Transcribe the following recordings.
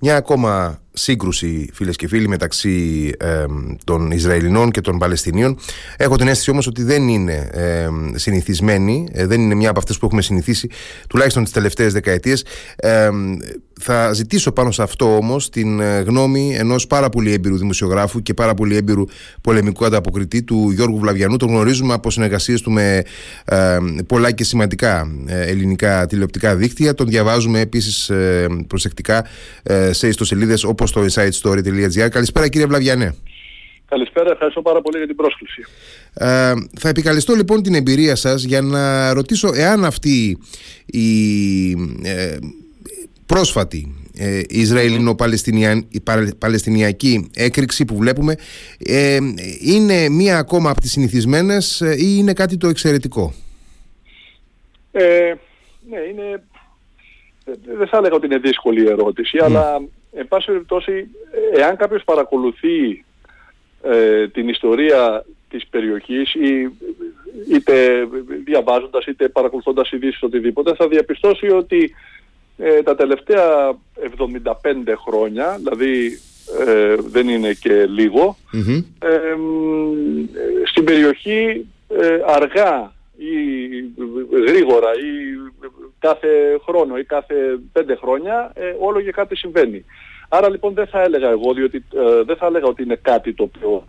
Μια ακόμα σύγκρουση, φίλες και φίλοι, μεταξύ ε, των Ισραηλινών και των Παλαιστινίων. Έχω την αίσθηση όμως ότι δεν είναι ε, συνηθισμένη, ε, δεν είναι μια από αυτές που έχουμε συνηθίσει, τουλάχιστον τις τελευταίες δεκαετίες. Θα ζητήσω πάνω σε αυτό όμως την ε, γνώμη ενός πάρα πολύ έμπειρου δημοσιογράφου και πάρα πολύ έμπειρου πολεμικού ανταποκριτή του Γιώργου Βλαβιανού. Τον γνωρίζουμε από συνεργασίες του με πολλά και σημαντικά ε, ελληνικά τηλεοπτικά δίκτυα. Τον διαβάζουμε επίσης προσεκτικά σε ιστοσελίδες όπως στο insightstory.gr. Καλησπέρα κύριε Βλαβιανέ. Καλησπέρα, ευχαριστώ πάρα πολύ για την πρόσκληση. Ε, θα επικαλεστώ λοιπόν την εμπειρία σας για να ρωτήσω εάν αυτή η ε, πρόσφατη ε, Ισραηλινο-Παλαιστινιακή έκρηξη που βλέπουμε ε, είναι μία ακόμα από τις συνηθισμένες ε, ή είναι κάτι το εξαιρετικό; Ε, ναι, είναι... Δεν θα έλεγα ότι είναι δύσκολη η ερώτηση, αλλά εν πάση περιπτώσει, εάν κάποιος παρακολουθεί ε, την ιστορία της περιοχής ή είτε διαβάζοντας είτε παρακολουθώντας ειδήσεις οτιδήποτε θα διαπιστώσει ότι ε, τα τελευταία 75 χρόνια, δηλαδή ε, δεν είναι και λιγο στην περιοχή αργά ή γρήγορα ή κάθε χρόνο ή κάθε πέντε χρόνια ε, όλο και κάτι συμβαίνει. Άρα λοιπόν δεν θα έλεγα εγώ, διότι ε, δεν θα έλεγα ότι είναι κάτι το οποίο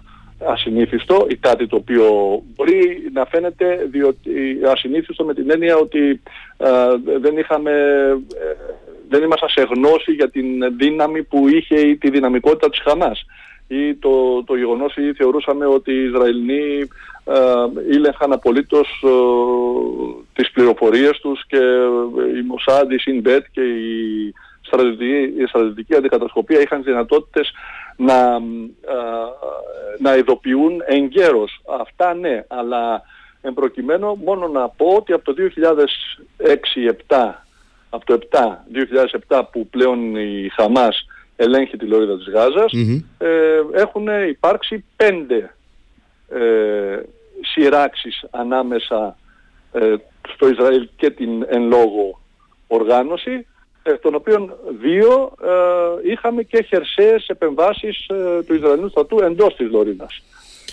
ασυνήθιστο ή κάτι το οποίο μπορεί να φαίνεται διότι, ασυνήθιστο με την έννοια ότι ε, δεν είχαμε δεν ήμασταν σε γνώση για την δύναμη που είχε ή τη δυναμικότητα της Χαμάς. Ή το, το γεγονός ή θεωρούσαμε ότι οι Ισραηλοί ε, ήλεγχαν απολύτως ε, τις πληροφορίες τους και η Μοσάντ, η Σινμπέτ και η στρατιωτική, η στρατιωτική αντικατασκοπία είχαν δυνατότητες να, ε, να ειδοποιούν εγκαίρως. Αυτά ναι, αλλά εν προκειμένου μόνο να πω ότι από το 2006-2007 από το 7, 2007 που πλέον η Χαμάς ελέγχει τη λωρίδα της γαζας ε, έχουν υπάρξει πέντε ε, σειράξεις ανάμεσα ε, στο Ισραήλ και την εν λόγω οργάνωση των οποίων δύο ε, είχαμε και χερσαίες επεμβάσεις ε, του Ισραηλινού στρατού εντός της Λωρίδας.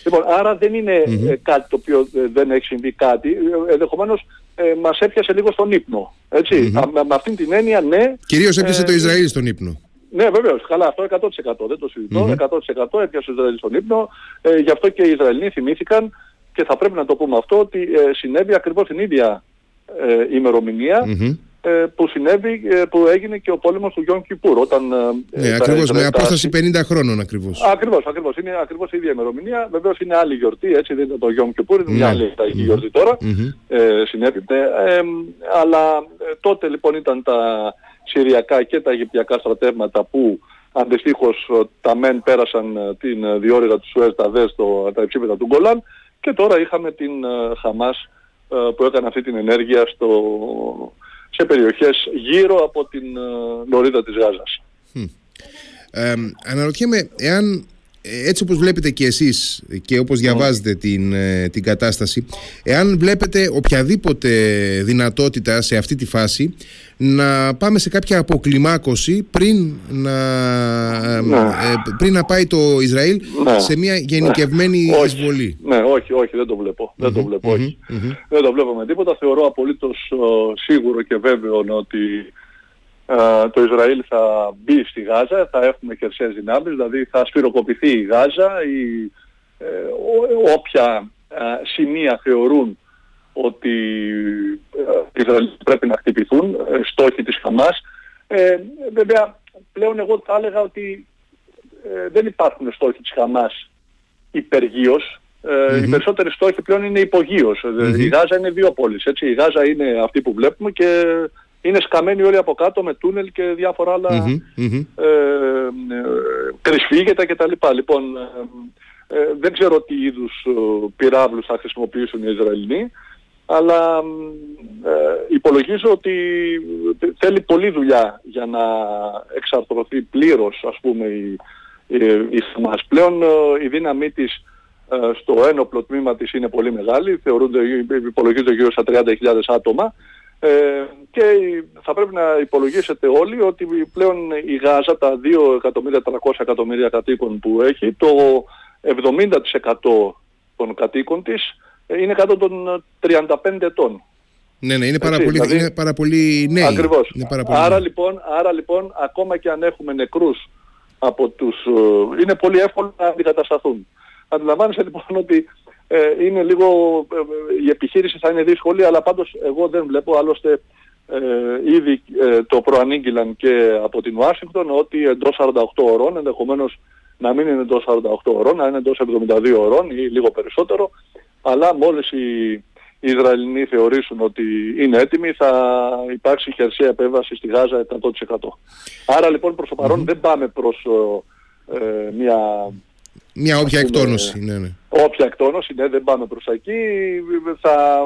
Λοιπόν, άρα δεν ειναι κάτι το οποίο δεν έχει συμβεί κάτι. Ενδεχομένως ε, μας έπιασε λίγο στον ύπνο. Έτσι. Με, με αυτήν την έννοια, ναι. Κυρίως έπιασε το Ισραήλ στον ύπνο. Ναι, βεβαίως. Καλά, αυτό 100%. Δεν το συζητώ. 100% έπιασε το Ισραήλ στον ύπνο. Ε, γι' αυτό και οι Ισραηλοί θυμήθηκαν και θα πρέπει να το πούμε αυτό ότι ε, συνέβη ακριβώς την ίδια ε, ημερομηνια ε, που συνέβη, ε, που έγινε και ο πόλεμος του Γιον Κιπούρ. Όταν, ναι, ακριβώς, με απόσταση 50 χρόνων ακριβώς. Ακριβώς, ακριβώς. Είναι ακριβώς η ίδια ημερομηνία. Βεβαίως είναι άλλη γιορτή, έτσι δεν είναι το Γιον Κιπούρ, είναι μια ναι. άλλη mm-hmm. γιορτή τώρα. Ε, συνέβη. Ε, αλλά τότε λοιπόν ήταν τα Συριακά και τα Αιγυπτιακά στρατεύματα που αντιστοίχως τα ΜΕΝ πέρασαν την διόρυγα τους Σουέζ, τα ΔΕΣ, τα υψίπεδα του Γκολάν και τώρα είχαμε την Χαμάς που έκανε αυτή την ενέργεια στο, σε περιοχές γύρω από την λωρίδα της Γάζας. Ε, αναρωτιέμαι εάν έτσι όπως βλέπετε και εσείς και όπως διαβάζετε την, ε, την κατάσταση εάν βλέπετε οποιαδήποτε δυνατότητα σε αυτή τη φάση να πάμε σε κάποια αποκλιμάκωση πριν να, ναι. ε, πριν να πάει το Ισραήλ ναι. σε μια γενικευμένη ναι. εισβολή. Ναι, όχι, όχι, δεν το βλέπω. Δεν το βλέπω, όχι. Δεν το βλέπω με τίποτα. Θεωρώ απολύτως σίγουρο και βέβαιο ότι ε, το Ισραήλ θα μπει στη Γάζα, θα έχουμε χερσαίες δυνάμεις, δηλαδή θα σφυροκοπηθεί η Γάζα, η, ε, όποια ε, σημεία θεωρούν ότι οι Ισραήλ πρέπει να χτυπηθούν, στόχοι της Χαμάς. βέβαια, πλέον εγώ θα έλεγα ότι δεν υπάρχουν στόχοι της Χαμάς υπεργείως, Οι περισσότεροι στόχοι πλέον είναι Η Γάζα είναι δύο πόλεις, έτσι. Η Γάζα είναι αυτή που βλέπουμε και είναι σκαμμένοι όλοι από κάτω με τούνελ και διάφορα άλλα mm-hmm, ε, κρυσφύγετα κτλ. Λοιπόν, ε, ε, δεν ξέρω τι είδους ε, πυράβλους θα χρησιμοποιήσουν οι Ισραηλοί, αλλά ε, υπολογίζω ότι θέλει πολλή δουλειά για να εξαρτρωθεί πλήρως, ας πούμε, η, η, η Πλέον η δύναμή της στο ένοπλο τμήμα της είναι πολύ μεγάλη, θεωρούνται, υπολογίζονται γύρω στα 30.000 άτομα, Ε, και θα πρέπει να υπολογίσετε όλοι ότι πλέον η Γάζα, τα 2.300.000 εκατομμύρια κατοίκων που έχει, το 70% των κατοίκων της είναι κάτω των 35 ετών. Ναι, ναι, είναι πάρα, πολύ, δηλαδή, είναι πάρα πολύ νέοι. Ακριβώς. άρα, Λοιπόν, άρα λοιπόν, ακόμα και αν έχουμε νεκρούς από τους... Ε, είναι πολύ εύκολο να αντικατασταθούν. Αντιλαμβάνεσαι λοιπόν ότι ε, είναι λίγο... Ε, η επιχείρηση θα είναι δύσκολη, αλλά πάντως εγώ δεν βλέπω, άλλωστε ε, ήδη ε, το προανήγγυλαν και από την Ουάσιγκτον ότι εντός 48 ώρων, ενδεχομένως να μην είναι εντός 48 ώρων, να είναι εντός 72 ώρων ή λίγο περισσότερο, αλλά μόλις οι, οι Ισραηλινοί θεωρήσουν ότι είναι έτοιμοι θα υπάρξει χερσαία επέμβαση στη Γάζα 100%. Άρα λοιπόν προς το παρον δεν πάμε προς ε, μια... Μια όποια εκτόνωση, ναι, ναι. Όποια εκτόνωση, ναι, δεν πάμε προς εκεί, θα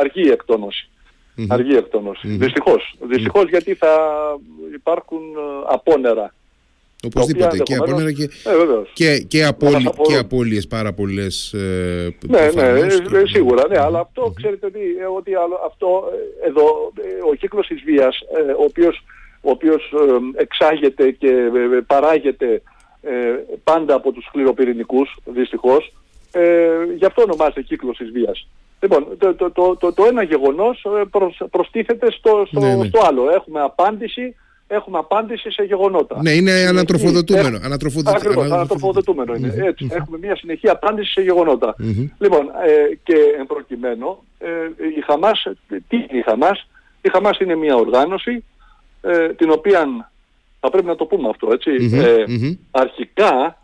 αργεί η εκτόνωση. Αργή εκτόνωση. Δυστυχώς. Δυστυχώς γιατί θα υπάρχουν ε, απόνερα Οπωσδήποτε και απόνερα και, ε, και, και, απόλυ, και απώλειες πάρα πολλές ε, Ναι, ναι, ε, σίγουρα, ναι, αλλά αυτό ξέρετε τι, ε, ότι αυτό εδώ ο κύκλος της βίας ο οποίος, ο οποίος εξάγεται και παράγεται πάντα από τους σκληροπυρηνικούς δυστυχώς γι' αυτό ονομάζεται κύκλος της βίας. Λοιπόν, το, το, το, το, ένα γεγονός προσ, προστίθεται στο, στο, ναι, ναι. στο άλλο. Έχουμε απάντηση έχουμε απάντηση σε γεγονότα. Ναι, είναι ανατροφοδοτούμενο. Έχουμε... Ακριβώς, ανατροφοδοτούμενο είναι. Έτσι, έχουμε μια συνεχή απάντηση σε γεγονότα. Λοιπόν, ε, και εν προκειμένου, ε, η Χαμάς, τι είναι η Χαμάς, η Χαμάς είναι μια οργάνωση ε, την οποία, θα πρέπει να το πούμε αυτό, έτσι, ε, αρχικά,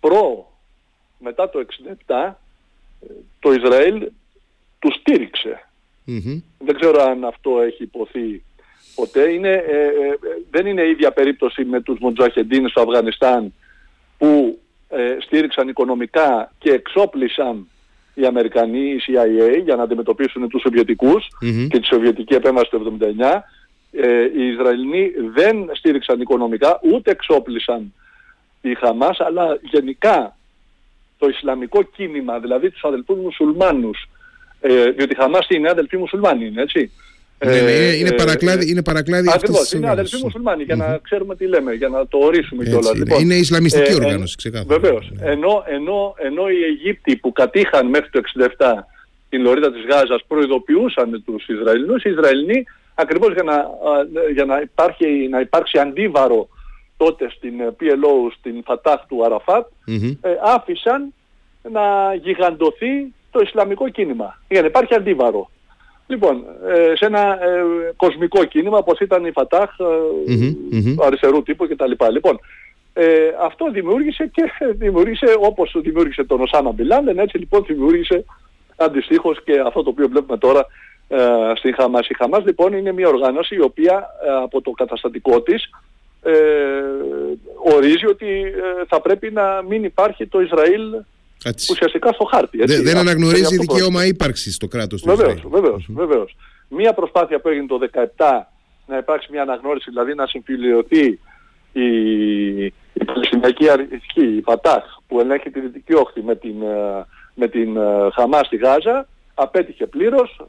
προ, μετά το 67, το Ισραήλ τους στήριξε. Δεν ξέρω αν αυτό έχει υποθεί ποτέ. Είναι, ε, ε, δεν είναι η ίδια περίπτωση με τους Μοντζαχεντίνες στο Αφγανιστάν που ε, στήριξαν οικονομικά και εξόπλισαν οι Αμερικανοί, η CIA για να αντιμετωπίσουν τους σοβιετικους και τη Σοβιετική επέμβαση του 1979. Ε, οι Ισραηλινοί δεν στήριξαν οικονομικά ούτε εξόπλισαν η Χαμάς αλλά γενικά το Ισλαμικό κίνημα, δηλαδή τους αδελφούς μουσουλμάνους, ε, διότι η Χαμάς είναι αδελφοί μουσουλμάνοι, είναι έτσι. Ναι, ναι, είναι, είναι, ε, παρακλάδι, είναι παρακλάδι Ακριβώς, είναι αδελφοί μουσουλμάνοι για να ξέρουμε τι λέμε, για να το ορίσουμε κιόλας. Είναι. Λοιπόν, είναι Ισλαμιστική ε, οργάνωση, ξεκάθαρα. Βεβαίως. Ναι. Ενώ, ενώ, ενώ οι Αιγύπτιοι που κατήχαν μέχρι το 67 την λωρίδα της Γάζας προειδοποιούσαν τους Ισραηλινούς, οι Ισραηλινοί ακριβώς για να, για να, υπάρχει, να υπάρξει αντίβαρο τότε στην PLO, στην Φατάχ του Αραφάτ, ε, άφησαν να γιγαντωθεί το Ισλαμικό κίνημα, για να υπάρχει αντίβαρο. Λοιπόν, ε, σε ένα ε, κοσμικό κίνημα όπως ήταν η Φατάχ mm αριστερού τύπου κτλ. Λοιπόν, ε, αυτό δημιούργησε και δημιούργησε όπως δημιούργησε τον Οσάμα Μπιλάντεν, έτσι λοιπόν δημιούργησε αντιστοίχως και αυτό το οποίο βλέπουμε τώρα ε, στην Χαμάς. Η Χαμάς λοιπόν είναι μια οργάνωση η οποία από το καταστατικό της ε, ορίζει ότι θα πρέπει να μην υπάρχει το Ισραήλ έτσι. ουσιαστικά στο χάρτη. Έτσι, δεν αναγνωρίζει δικαίωμα ύπαρξης στο κράτος του βεβαίως, Ισραήλ. Βεβαίως, βεβαίως. Μία προσπάθεια που έγινε το 2017 να υπάρξει μια αναγνώριση, δηλαδή να συμφιλειωθεί η, η Παλαιστινιακή Αρχή, η Φατάχ, που ελέγχει τη Δυτική Όχθη με την, ε, με την ε, Χαμάς στη Γάζα, απέτυχε πλήρως,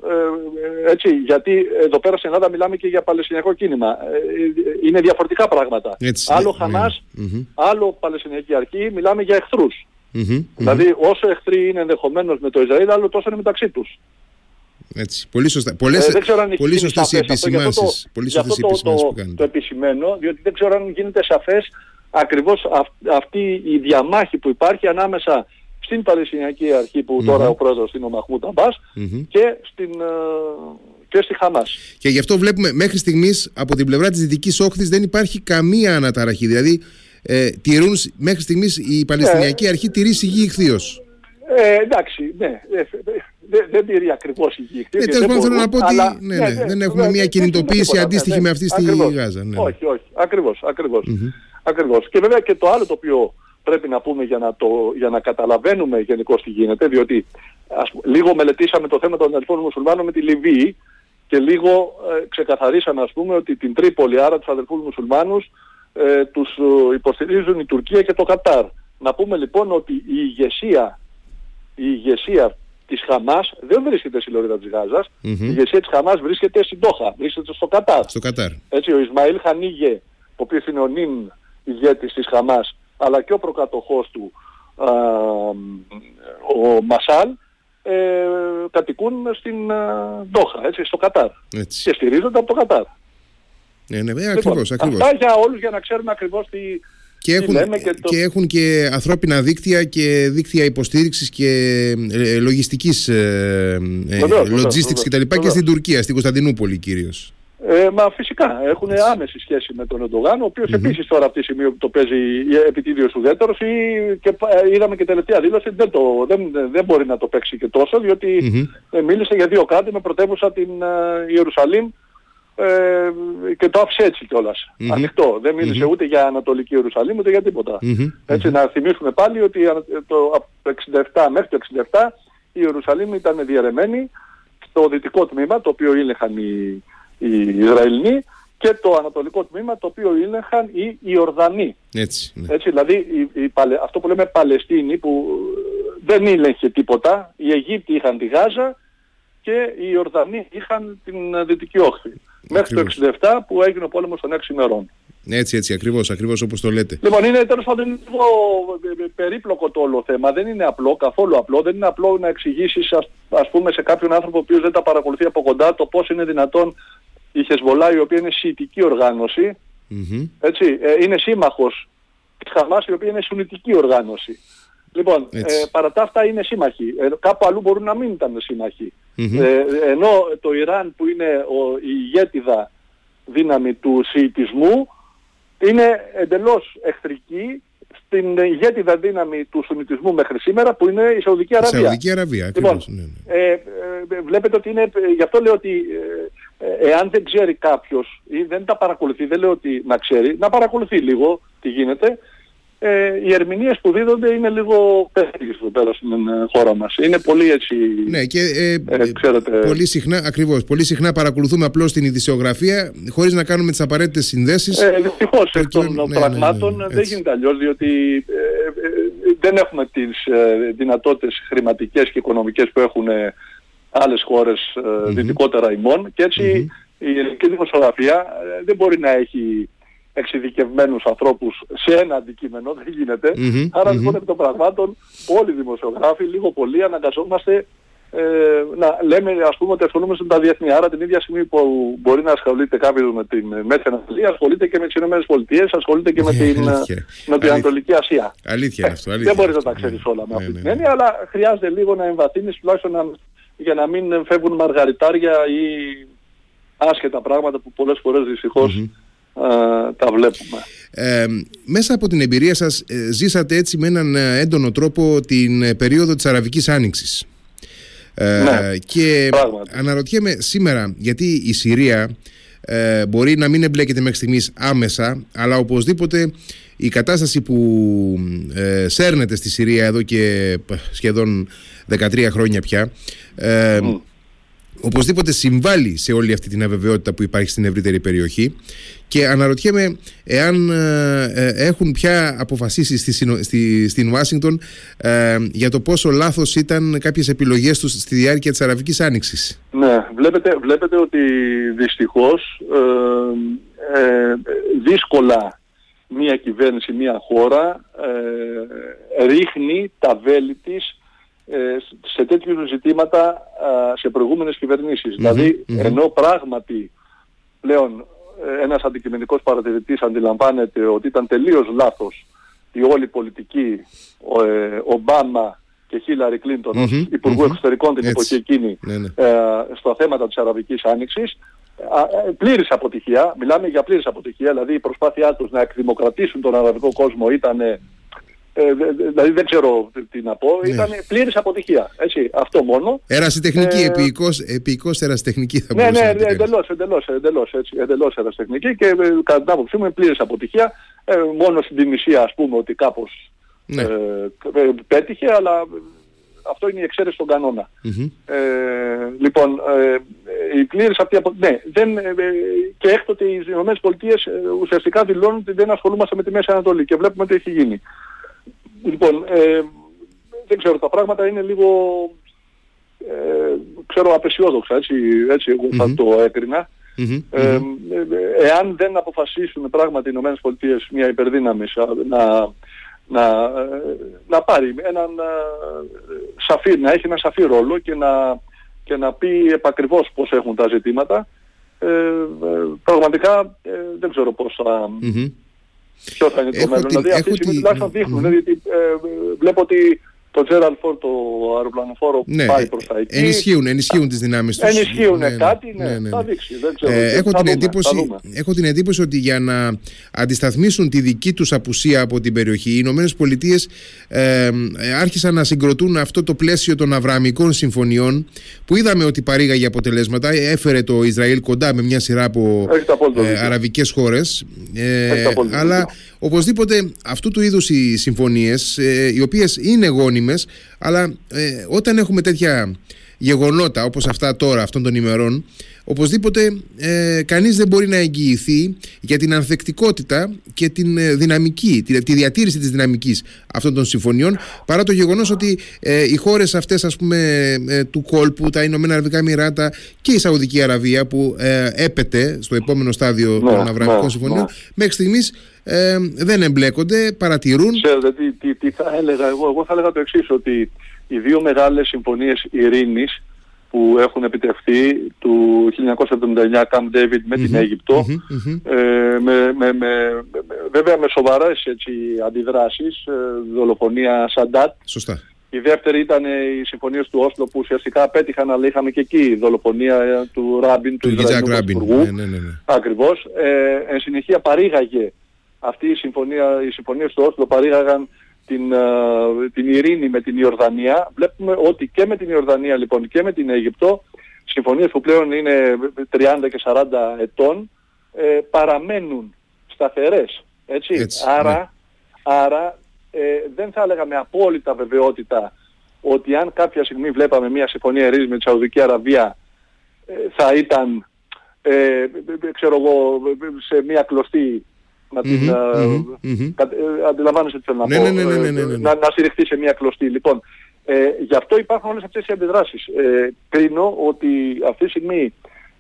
ε, έτσι, γιατί εδώ πέρα στην Ελλάδα μιλάμε και για Παλαιστινιακό κίνημα. είναι διαφορετικά πράγματα. Έτσι, άλλο ναι, Χαμάς, ναι. άλλο Παλαιστινιακή Αρχή, μιλάμε για εχθρούς. Mm-hmm, δηλαδή όσο εχθροί είναι ενδεχομένως με το Ισραήλ, άλλο τόσο είναι μεταξύ τους. Έτσι. Πολύ σωστά. Πολλές, ε, πολύ σωστές οι επισημάνσεις, πολύ σωστές οι επισημάνσεις που κάνετε. Το επισημαίνω, διότι δεν ξέρω αν γίνεται σαφές ακριβώς αυτή η διαμάχη που υπάρχει ανάμεσα στην Παλαιστινιακή Αρχή που mm-hmm. τώρα ο πρόεδρος είναι ο Μαχμούτ Αμπάς mm-hmm. και, στην, ε, και στη Χαμάς. Και γι' αυτό βλέπουμε μέχρι στιγμής από την πλευρά της Δυτικής Όχθης δεν υπάρχει καμία αναταραχή. Δηλαδή ε, τηρούν μέχρι στιγμής η Παλαιστινιακή ε, Αρχή τηρεί σιγή ηχθείως. Ε, εντάξει, ναι. Ε, δεν, δεν τηρεί ακριβώς η γη Ναι, τέλος πάντων θέλω να πω ότι αλλά, ναι, ναι, ναι, δεν έχουμε μια κινητοποίηση αντίστοιχη ναι, με αυτή στη Γάζα. Ναι. Όχι, όχι. Ακριβώς, ακριβώς. Mm-hmm. ακριβώς. Και βέβαια και το άλλο το οποίο πρέπει να πούμε για να, το, για να καταλαβαίνουμε γενικώς τι γίνεται, διότι ας, λίγο μελετήσαμε το θέμα των αδελφών μουσουλμάνων με τη Λιβύη και λίγο ε, ξεκαθαρίσαμε ας πούμε ότι την Τρίπολη, άρα τους αδελφούς μουσουλμάνους, ε, τους ε, υποστηρίζουν η Τουρκία και το Κατάρ. Να πούμε λοιπόν ότι η ηγεσία, η ηγεσία της Χαμάς δεν βρίσκεται στη λωρίδα της γαζας η ηγεσία της Χαμάς βρίσκεται στην Τόχα, βρίσκεται στο Κατάρ. Στο Κατάρ. Έτσι, ο Ισμαήλ Χανίγε, ο οποίος είναι ο νυν ηγέτης της Χαμάς, αλλά και ο προκατοχός του, α, ο Μασάλ, ε, κατοικούν στην Τόχα, έτσι, στο Κατάρ. Έτσι. Και στηρίζονται από το Κατάρ. Ναι, ναι, ακριβώς, Λοιπόν, ακριβώς. Αυτά για όλους για να ξέρουμε ακριβώς τι, Και έχουν, λέμε και το- και έχουν και ανθρώπινα δίκτυα και δίκτυα υποστήριξης και ε, λογιστικής ε, ε, Βεβαίως, βεβαίως, logistics βεβαίως. κτλ. και Βεβαίως. στην Τουρκία, στην Κωνσταντινούπολη κυρίως. Ε, μα φυσικά έχουν άμεση σχέση με τον Ερντογάν, ο οποίος επίσης τώρα αυτή τη στιγμή το παίζει επιτίδιος ουδέτερος ή και πα- ε, είδαμε και τελευταία δήλωση δεν, το, δεν, δεν μπορεί να το παίξει και τόσο διότι Μμμ. ε, μίλησε για δύο κράτη με πρωτεύουσα την ε, Ιερουσαλήμ ε, και το άφησε έτσι κιόλας. Μμμ. Ανοιχτό. Δεν μιλησε ούτε για Ανατολική Ιερουσαλήμ ούτε για τίποτα. Μμμ. Έτσι να θυμίσουμε πάλι ότι ανα- το, από το 67 μέχρι το 67 η Ιερουσαλήμ ήταν διαιρεμένη στο δυτικό τμήμα το οποίο ήλεγχαν οι, οι Ισραηλοί και το ανατολικό τμήμα το οποίο ήλεγχαν οι Ιορδανοί. Έτσι. Ναι. Έτσι, δηλαδή η, η Παλαι- αυτό που λέμε Παλαιστίνη που ε, δεν ήλεγχε τίποτα, οι Αιγύπτιοι είχαν τη Γάζα και οι Ιορδανοί είχαν την ε, Δυτική Όχθη. Μέχρι το Ακριβώς. 67 που έγινε ο πόλεμος των 6 ημερών. Έτσι, έτσι, ακριβώς, ακριβώς όπως το λέτε. Λοιπόν, είναι τέλος πάντων είναι λίγο ε, ε, περίπλοκο το όλο θέμα. Δεν είναι απλό, καθόλου απλό. Δεν είναι απλό να εξηγήσεις, ας, ας πούμε, σε κάποιον άνθρωπο ο οποίος δεν τα παρακολουθεί από κοντά το πώς είναι δυνατόν η Χεσμολά, η οποία είναι σιητική οργάνωση, Μμμ. έτσι, ε, είναι σύμμαχος της Χαμάς, η οποία είναι σουνητική οργάνωση. Λοιπόν, Έτσι. ε, παρά τα αυτά είναι σύμμαχοι. Ε, κάπου αλλού μπορούν να μην ήταν σύμμαχοι. Μμμ. Ε, ενώ το Ιράν που είναι ο, η ηγέτιδα δύναμη του Σιητισμού είναι εντελώς εχθρική στην ηγέτιδα δύναμη του Σουνιτισμού μέχρι σήμερα που είναι η Σαουδική Αραβία. Σαουδική Αραβία, Λοιπόν, ακριβώς. ναι, ναι. ε, ε, βλέπετε ότι είναι, ε, γι' αυτό λέω ότι ε, ε, εάν δεν ξέρει κάποιος ή δεν τα παρακολουθεί, δεν λέω ότι να ξέρει, να παρακολουθεί λίγο τι γίνεται, ε, οι ερμηνείες που δίδονται είναι λίγο περίεργες εδώ πέρα στην ε, χώρα μας. Είναι πολύ έτσι... Ναι, και ε, Ε, ξέρετε- πολύ συχνά, ακριβώς, πολύ συχνά παρακολουθούμε απλώς την ειδησιογραφία χωρίς να κάνουμε τις απαραίτητες συνδέσεις. Ε, δυστυχώς εκ των Προκειμένου- ναι, ναι, πραγμάτων ναι, ναι, δεν έτσι. γίνεται αλλιώς διότι ε, ε, δεν έχουμε τις ε, δυνατότητες χρηματικές και οικονομικές που έχουν ε, άλλες χώρες ε, δυτικότερα ημών και ετσι η ελληνική δημοσιογραφία ε, δεν μπορεί να έχει εξειδικευμένους ανθρώπους σε ένα αντικείμενο, δεν γίνεται. Μμμ, Άρα μμμ. λοιπόν επί των πραγμάτων όλοι οι δημοσιογράφοι λίγο πολύ αναγκαζόμαστε ε, να λέμε ας πούμε ότι ασχολούμαστε με τα διεθνή. Άρα την ίδια στιγμή που μπορεί να ασχολείται κάποιος με την Μέση Ανατολή, ασχολείται και με τις Ηνωμένες Πολιτείες, ασχολείται και με Ναι, την, αλήθεια. με την Αλήθεια. Ανατολική Ασία. Αλήθεια είναι Ε, αυτό. Αλήθεια δεν μπορείς είναι να τα αυτό. ξέρεις Ναι, όλα με ναι, αυτή ναι, την ναι. έννοια, αλλά χρειάζεται λίγο να εμβαθύνεις τουλάχιστον να, για να μην φεύγουν μαργαριτάρια ή άσχετα πράγματα που πολλές φορές δυστυχώς α, τα βλέπουμε. Ε, μέσα από την εμπειρία σας ε, ζήσατε έτσι με έναν ε, έντονο τρόπο την ε, περίοδο της Αραβικής Άνοιξης. Ε, Ναι, και πράγματι. αναρωτιέμαι σήμερα γιατί η Συρία ε, μπορεί να μην εμπλέκεται μέχρι στιγμής άμεσα αλλά οπωσδήποτε η κατάσταση που ε, σέρνεται στη Συρία εδώ και π, σχεδόν 13 χρόνια πια ε, Μμ. Οπωσδήποτε συμβάλλει σε όλη αυτή την αβεβαιότητα που υπάρχει στην ευρύτερη περιοχή και αναρωτιέμαι εάν ε, ε, έχουν πια αποφασίσει στη, Συνο- στη, στην Ουάσιγκτον ε, για το πόσο λάθος ήταν κάποιες επιλογές τους στη διάρκεια της Αραβικής Άνοιξης. Ναι, βλέπετε, βλέπετε ότι δυστυχώς ε, ε, δύσκολα μία κυβέρνηση, μία χώρα ε, ρίχνει τα βέλη της ε, σε τέτοιου είδους ζητήματα α, σε προηγούμενες κυβερνήσεις. Δηλαδή, μμμ. ενώ πράγματι πλέον ε, ένας αντικειμενικός παρατηρητής αντιλαμβάνεται ότι ήταν τελείως λάθος η όλη πολιτική ο, ε, Ομπάμα και Χίλαρη Κλίντον ως Μμμ, Υπουργού μμμ. Εξωτερικών την Έτσι. εποχή εκείνη Ναι, ναι. ε, στα θέματα της Αραβικής Άνοιξης α, ε, πλήρης αποτυχία, μιλάμε για πλήρης αποτυχία, δηλαδή η προσπάθειά τους να εκδημοκρατήσουν τον αραβικό κόσμο ήταν, ε, ε, δε- δε- δηλαδή δεν ξέρω τι- τι να πω, Ναι. ήταν πλήρης αποτυχία, έτσι, αυτό μόνο. Ερασιτεχνική, Ε, επίοικος, επίοικος ερασιτεχνική θα Ναι, μπορούσε ναι, να την κάνεις. εντελώς, εντελώς, εντελώς, έτσι, εντελώς ερασιτεχνική και ε, κατά την άποψή μου είναι πλήρης αποτυχία. Ε, μόνο στην Τινησία ας πούμε ότι κάπως Ναι. ε, ε, πέτυχε, αλλά ε, αυτό είναι η εξαίρεση στον κανόνα. Μμμ. Ε, λοιπόν, ε, η πλήρης αυτή απο... Ναι, δεν, ε, ε, και έκτοτε οι Ηνωμένες Πολιτείες ε, ουσιαστικά δηλώνουν ότι δεν ασχολούμαστε με τη Μέση Ανατολή και βλέπουμε τι έχει γίνει. Λοιπόν, ε, δεν ξέρω, τα πράγματα είναι λίγο ε, ξέρω απεσιόδοξα, έτσι, έτσι εγώ θα το έκρινα. Ε, εάν δεν αποφασίσουν πράγματι οι Ηνωμένες Πολιτείες μια υπερδύναμη να, να, να πάρει έναν σαφή, να έχει ένα σαφή ρόλο και να, και να πει επακριβώς πώς έχουν τα ζητήματα, ε, πραγματικά δεν ξέρω πώς θα, ποιος θα είναι το μέλλον. Δηλαδή αυτή τη στιγμή τουλάχιστον δείχνουν, δηλαδή, βλέπω ότι το Gerald Ford, το αεροπλανοφόρο ναι, πάει προς τα εκεί. Ενισχύουν, ενισχύουν τις δυνάμεις τους. Ενισχύουν ναι, ναι, κάτι, ναι, ναι, ναι, θα δείξει. Δεν ξέρω, ε, έχω, την εντύπωση, έχω την εντύπωση ότι για να αντισταθμίσουν τη δική τους απουσία από την περιοχή, οι Ηνωμένες Πολιτείες ε, άρχισαν να συγκροτούν αυτό το πλαίσιο των Αβραμικών συμφωνιών που είδαμε ότι παρήγαγε αποτελέσματα. Έφερε το Ισραήλ κοντά με μια σειρά από ε, αραβικές χώρες. Ε, αλλά Οπωσδήποτε αυτού του είδους οι συμφωνίες, ε, οι οποίες είναι γόνιμες, αλλά ε, όταν έχουμε τέτοια γεγονότα όπως αυτά τώρα, αυτών των ημερών, οπωσδήποτε ε, κανείς δεν μπορεί να εγγυηθεί για την ανθεκτικότητα και την ε, δυναμική, τη, τη διατήρηση της δυναμικής αυτών των συμφωνιών, παρά το γεγονός ότι ε, οι χώρες αυτές ας πούμε του κόλπου, τα Ηνωμένα Αραβικά Εμμυράτα και η Σαουδική Αραβία που έπεται στο επόμενο στάδιο ναι, των Αβραμικών ναι, Συμφωνιών, ναι. μέχρι στιγμής ε, δεν εμπλέκονται, παρατηρούν. Ξέρετε τι, τι, τι, θα έλεγα εγώ. Εγώ θα έλεγα το εξής ότι οι δύο μεγάλες συμφωνίες ειρήνης που έχουν επιτευχθεί του 1979 Camp David με την αιγυπτο ε, με, με, με, βέβαια με σοβαρές έτσι, αντιδράσεις, ε, δολοφονία Σαντάτ. Σωστά. Η δεύτερη ήταν οι συμφωνίες του Όσλο που ουσιαστικά απέτυχαν, αλλά είχαμε και εκεί δολοφονία του Ράμπιν, του, του Ισραηλινού Πρωθυπουργού. Ναι, ναι, ναι, ναι. Ακριβώς. Ε, εν συνεχεία παρήγαγε αυτή η συμφωνία, οι συμφωνίες του Όσλο παρήγαγαν την, uh, την ειρήνη με την Ιορδανία. Βλέπουμε ότι και με την Ιορδανία λοιπόν και με την Αίγυπτο, συμφωνίες που πλέον είναι 30 και 40 ετών, ε, παραμένουν σταθερές. Έτσι. άρα, ναι. άρα ε, δεν θα έλεγα με απόλυτα βεβαιότητα ότι αν κάποια στιγμή βλέπαμε μια συμφωνία ειρήνης με τη Σαουδική Αραβία ε, θα ήταν ε, ξέρω εγώ, σε μια κλωστή να την mm-hmm, αντιλαμβάνεσαι τι θέλω να πω, να, να στηριχθεί σε μια κλωστή. Λοιπόν, ε, γι' αυτό υπάρχουν όλες αυτές οι αντιδράσεις. Ε, κρίνω ότι αυτή τη στιγμή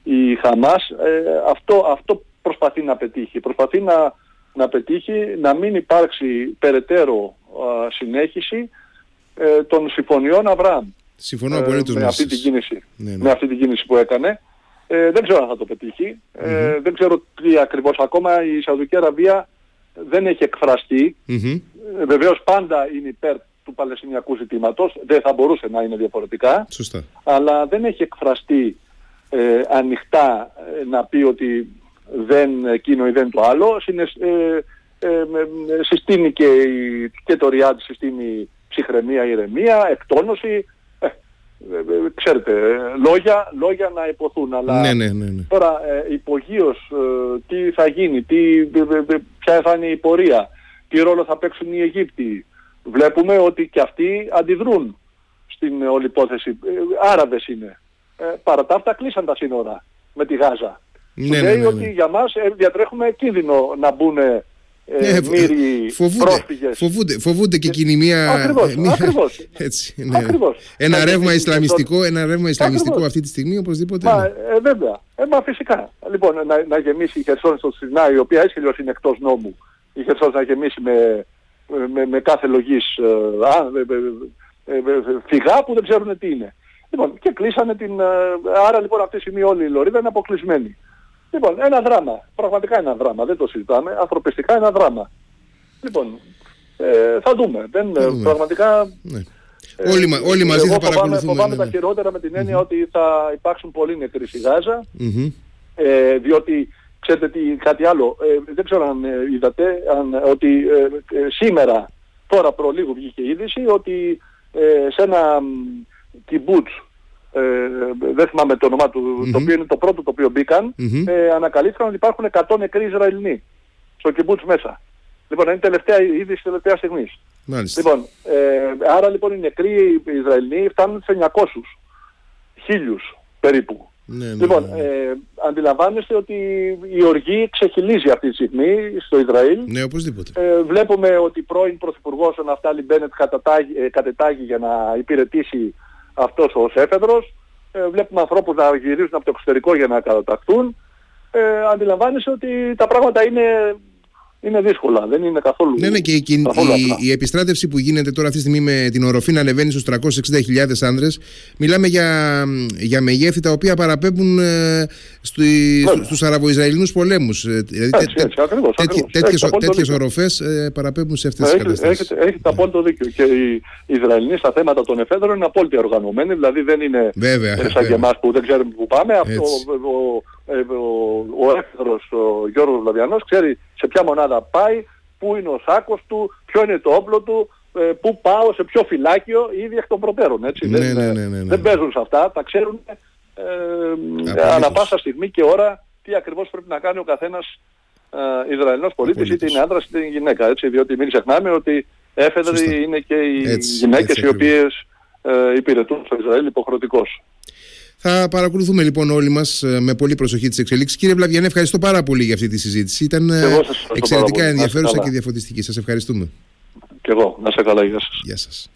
η Χαμάς ε, αυτό, αυτό προσπαθεί να πετύχει. Προσπαθεί να, να πετύχει να μην υπάρξει περαιτέρω συνέχιση ε, των συμφωνιών Αβραάμ. Συμφωνώ απολύτως με, αυτή την κίνηση, ναι, ναι. με αυτή την κίνηση που έκανε. Ε, δεν ξέρω αν θα το πετύχει. Ε, δεν ξέρω τι ακριβώς. Ακόμα η Σαουδική Αραβία δεν έχει εκφραστεί. Mm-hmm. Ε, βεβαίως πάντα είναι υπέρ του Παλαιστινιακού ζητήματος. Δεν θα μπορούσε να είναι διαφορετικά. Σωστά. Αλλά δεν έχει εκφραστεί ε, ανοιχτά ε, να πει ότι δεν εκείνο ή δεν το άλλο. Συνε, ε, ε, συστήνει και, και το ΡΙΑΤ συστήνει ψυχραιμία, ηρεμία, εκτόνωση. Ε, ε, ξέρετε, λόγια, λόγια να υποθούν, αλλά ναι, ναι, ναι, ναι. τώρα ε, υπογείως ε, τι θα γίνει, τι, ποια θα είναι η πορεία, τι ρόλο θα παίξουν οι Αιγύπτιοι. Βλέπουμε ότι και αυτοί αντιδρούν στην όλη υπόθεση. Άραβες είναι. παρά τα αυτά κλείσαν τα σύνορα με τη Γάζα. Ναι, λέει ότι για μας διατρέχουμε κίνδυνο να μπουν ε, ναι, μύρι φοβούνται, φοβούνται, φοβούνται και εκείνη μια... Ακριβώς, μια, ακριβώς. Έτσι, ναι. ακριβώς. Ένα ρεύμα Ισλαμιστικό, ένα ρεύμα Ισλαμιστικό αυτή τη στιγμή οπωσδήποτε. Μα, ε, βέβαια. Ε, μα φυσικά. Λοιπόν, να, να γεμίσει η Χερσόν στο Σινάη, η οποία έτσι είναι εκτός νόμου. Η Χερσόν να γεμίσει με, με, με κάθε λογής ε, ε, ε, φυγά που δεν ξέρουν τι είναι. Λοιπόν, και κλείσανε την... άρα λοιπόν αυτή τη στιγμή όλη η Λωρίδα είναι αποκλεισμένη. Λοιπόν, ένα δράμα. Πραγματικά ένα δράμα. Δεν το συζητάμε. Ανθρωπιστικά ένα δράμα. Λοιπόν, ε, θα δούμε. Δεν, ε, πραγματικά... Ναι. Ε, όλοι, όλοι μαζί εγώ θα παρακολουθούμε. Φοβάμαι ναι, τα ναι. χειρότερα με την εννοια ότι θα υπάρξουν πολλοί νεκροί στη γαζα ε, διότι, ξέρετε τι, κάτι άλλο, ε, δεν ξέρω αν ε, είδατε, αν, ότι σήμερα, τώρα προ λίγο βγήκε η είδηση, ότι σε ένα κιμπούτς ε, δεν θυμάμαι το όνομά του, το οποίο είναι το πρώτο το οποίο μπήκαν, ε, ανακαλύφθηκαν ότι υπάρχουν 100 νεκροί Ισραηλινοί στο κιμπούτς μέσα. Λοιπόν, είναι τελευταία είδηση τελευταία στιγμής. Λοιπόν, ε, άρα λοιπόν οι νεκροί Ισραηλινοί φτάνουν σε 900, χίλιους περίπου. Ναι, ναι, λοιπόν, ναι, ναι. Ε, αντιλαμβάνεστε ότι η οργή ξεχυλίζει αυτή τη στιγμή στο Ισραήλ. Ναι, οπωσδήποτε. Ε, βλέπουμε ότι πρώην Πρωθυπουργός ο Ναφτάλη Μπένετ κατετάγει για να υπηρετήσει αυτός ο έφεδρος, ε, βλέπουμε ανθρώπους να γυρίζουν από το εξωτερικό για να καταταχθούν, ε, αντιλαμβάνεσαι ότι τα πράγματα είναι είναι δύσκολα. Δεν είναι καθόλου. Ναι, ναι, και η, η, η, επιστράτευση που γίνεται τώρα αυτή τη στιγμή με την οροφή να ανεβαίνει στους 360.000 άνδρες, μιλάμε για, για μεγέθη τα οποία παραπέμπουν ε, στου Αραβο-Ισραηλινού πολέμους. Ε, δηλαδή, τέτοιες οροφές ε, παραπέμπουν σε αυτές τις καταστάσεις. Έχετε, έχετε απόλυτο δίκιο. Και οι Ισραηλινοί στα θέματα των εφέδρων είναι απόλυτα οργανωμένοι, δηλαδή δεν είναι βέβαια, σαν και εμάς που δεν ξέρουμε πού πάμε. Αυτό, ο, ε, ο, ο έφεδρος, ο Γιώργος Βλαβιανός, ξέρει σε ποια μονάδα πάει, πού είναι ο σάκος του, ποιο είναι το όπλο του, ε, πού πάω, σε ποιο φυλάκιο, ήδη εκ των προτέρων. Έτσι. Ναι, δεν, ναι, ναι, ναι, δεν παίζουν σε αυτά, τα ξέρουν ε, ανά πάσα στιγμή και ώρα τι ακριβώς πρέπει να κάνει ο καθένας ε, Ισραηλινός πολίτης, είτε είναι άντρας είτε είναι γυναίκα. Έτσι, διότι μην ξεχνάμε ότι έφεδροι είναι και οι έτσι, γυναίκες έτσι, οι οποίες ε, υπηρετούν στο Ισραήλ υποχρεωτικώς. Θα παρακολουθούμε λοιπόν όλοι μας ε, με πολύ προσοχή τις εξελίξεις. Κύριε Βλαβιανέ, ευχαριστώ πάρα πολύ για αυτή τη συζήτηση. Ήταν ε, εξαιρετικά ενδιαφέρουσα και διαφωτιστική. Σας ευχαριστούμε. Και εγώ. Να σε καλά. Γεια σας. Γεια σας.